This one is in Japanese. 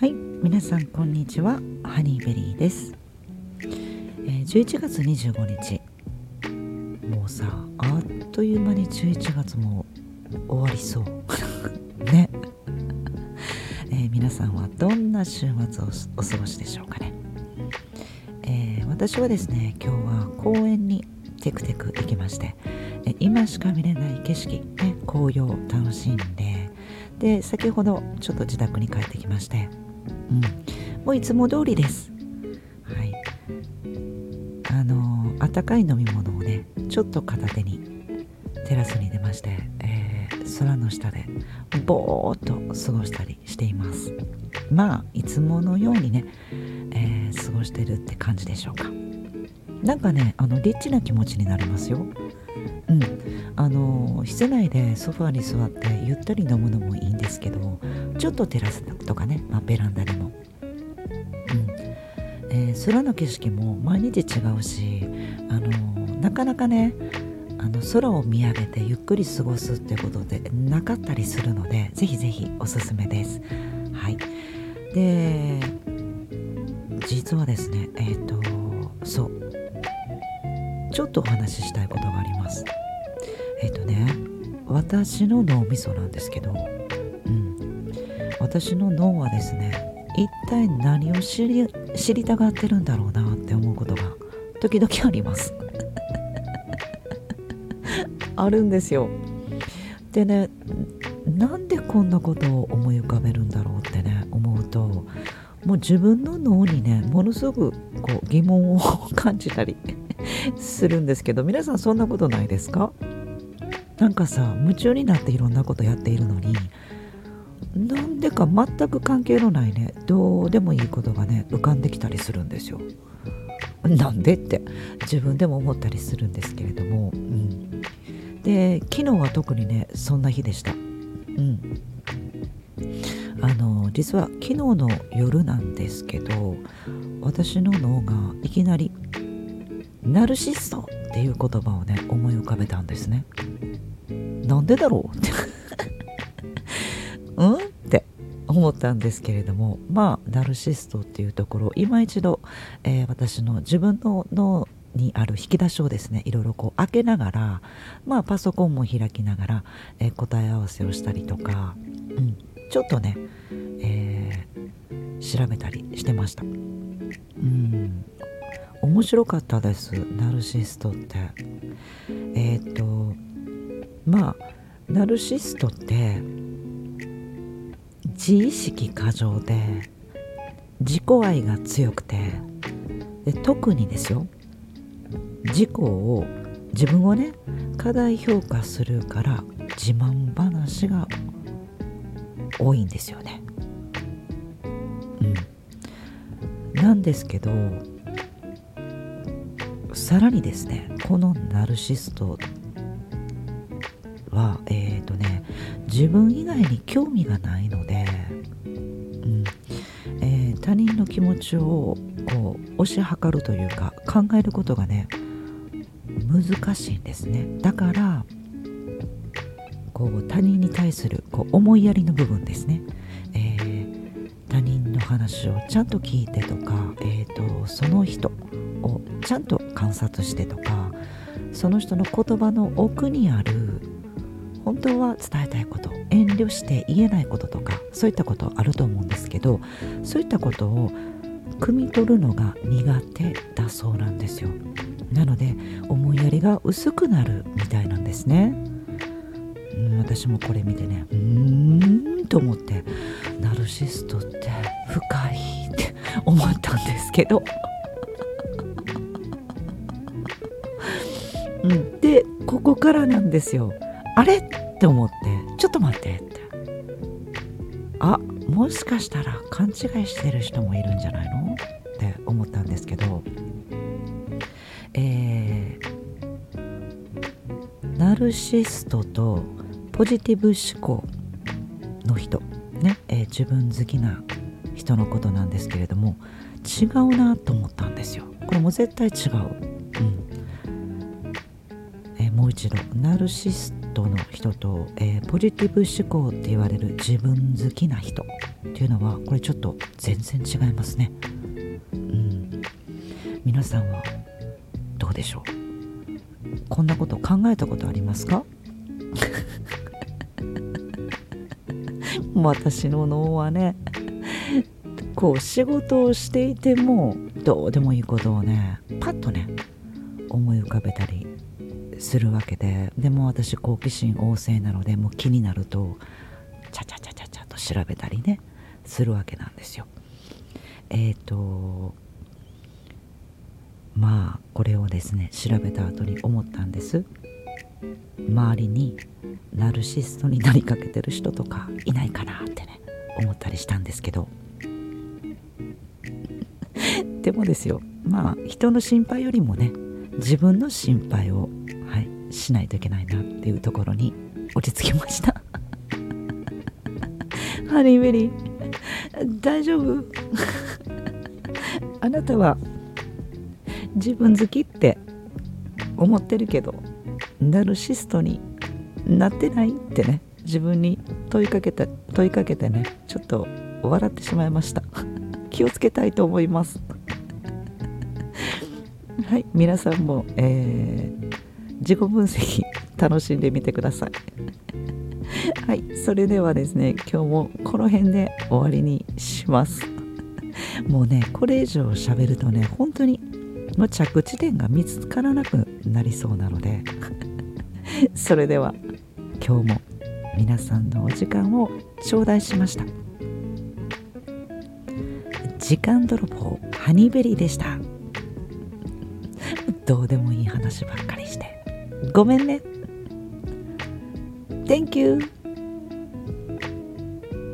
はい皆さんこんにちは。ハニーベリーです、えー、11月25日。もうさあっという間に11月も終わりそう。ね、えー、皆さんはどんな週末をお過ごしでしょうかね、えー、私はですね今日は公園にテクテク行きまして、え今しか見れない景色、ね、紅葉を楽しんでで先ほどちょっと自宅に帰ってきましてうん、もういつも通りです。はい。あの温かい飲み物をね、ちょっと片手にテラスに出まして、えー、空の下でぼーっと過ごしたりしています。まあ、いつものようにね、えー、過ごしてるって感じでしょうか。なんかね、あのリッチな気持ちになりますよ。うん、あの室内でソファーに座ってゆったり飲むのもいいんですけどちょっとテラスとかね、まあ、ベランダでも、うんえー、空の景色も毎日違うしあのなかなかねあの空を見上げてゆっくり過ごすってことでなかったりするのでぜひぜひおすすめです。はい、で実はですねえっ、ー、とそうちょっとお話ししたいことがあります。えっ、とね私の脳みそなんですけど私の脳はですね一体何を知り知りたがってるんだろうなって思うことが時々あります。あるんですよ。でねなんでこんなことを思い浮かべるんだろうってね思うともう自分の脳にねものすごくこう疑問を感じたり するんですけど皆さんそんなことないですか？なんかさ夢中になっていろんなことやっているのになんでか全く関係のないねどうでもいいことがね浮かんできたりするんですよ。なんでって自分でも思ったりするんですけれども、うん、で昨日は特にねそんな日でした。うん、あの実は昨日の夜なんですけど私の脳がいきなり「ナルシスト」っていう言葉をね思い浮かべたんですね。なんでだろうって思ったんですけれどもまあナルシストっていうところ今一度、えー、私の自分の脳にある引き出しをですねいろいろこう開けながらまあパソコンも開きながら、えー、答え合わせをしたりとか、うん、ちょっとね、えー、調べたりしてました。うん。面白かったですナルシストって。えっ、とまあナルシストって自意識過剰で自己愛が強くてで特にですよ自己を自分をね過大評価するから自慢話が多いんですよね。うん、なんですけどさらにですねこのナルシストはえっ、ー、とね自分以外に興味がないので、他人の気持ちをこう推し量るというか考えることがね難しいんですね。だからこう他人に対するこう思いやりの部分ですね、えー、他人の話をちゃんと聞いてとか、えーとその人をちゃんと観察してとかその人の言葉の奥にある本当は伝えたいこと遠慮して言えないこととかそういったことあると思うんですけどそういったことを汲み取るのが苦手だそうなんですよ。なので思いやりが薄くなるみたいなんですね。うん私もこれ見てねうーんと思ってナルシストって深いって 思ったんですけど。うん、でここからなんですよ。あれって思って。ちょっと待ってって。あもしかしたら勘違いしてる人もいるんじゃないの？って思ったんですけど。えー、ナルシストとポジティブ思考の人。ね、えー、自分好きな人のことなんですけれども違うなと思ったんですよ。これも絶対違う、うん。えー、もう一度。ナルシストの人と、えー、ポジティブ思考って言われる自分好きな人っていうのはこれちょっと全然違いますね。うん、皆さんはどうでしょう？こんなこと考えたことありますか？私の脳はねこう仕事をしていてもどうでもいいことをねパッとね思い浮かべたりするわけででも私好奇心旺盛なのでもう気になるとチャチャチャチャチャと調べたりねするわけなんですよ。えっ、ー、とまあこれをですね調べた後に思ったんです周りにナルシストになりかけてる人とかいないかなってね思ったりしたんですけど でもですよまあ人の心配よりもね自分の心配を、しないといけないなっていうところに落ち着きました。ハニーベリー大丈夫？あなたは自分好きって思ってるけどナルシストになってないってね自分に問いかけて問いかけてねちょっと笑ってしまいました。気をつけたいと思います。はい皆さんも、えー、自己分析楽しんでみてください。はいそれではですね今日もこの辺で終わりにします。もうねこれ以上喋るとね本当にの着地点が見つからなくなりそうなので。それでは今日も皆さんのお時間を頂戴しました。時間泥棒ハニーベリーでした。どうでもいい話ばっかりして。ごめんね Thank you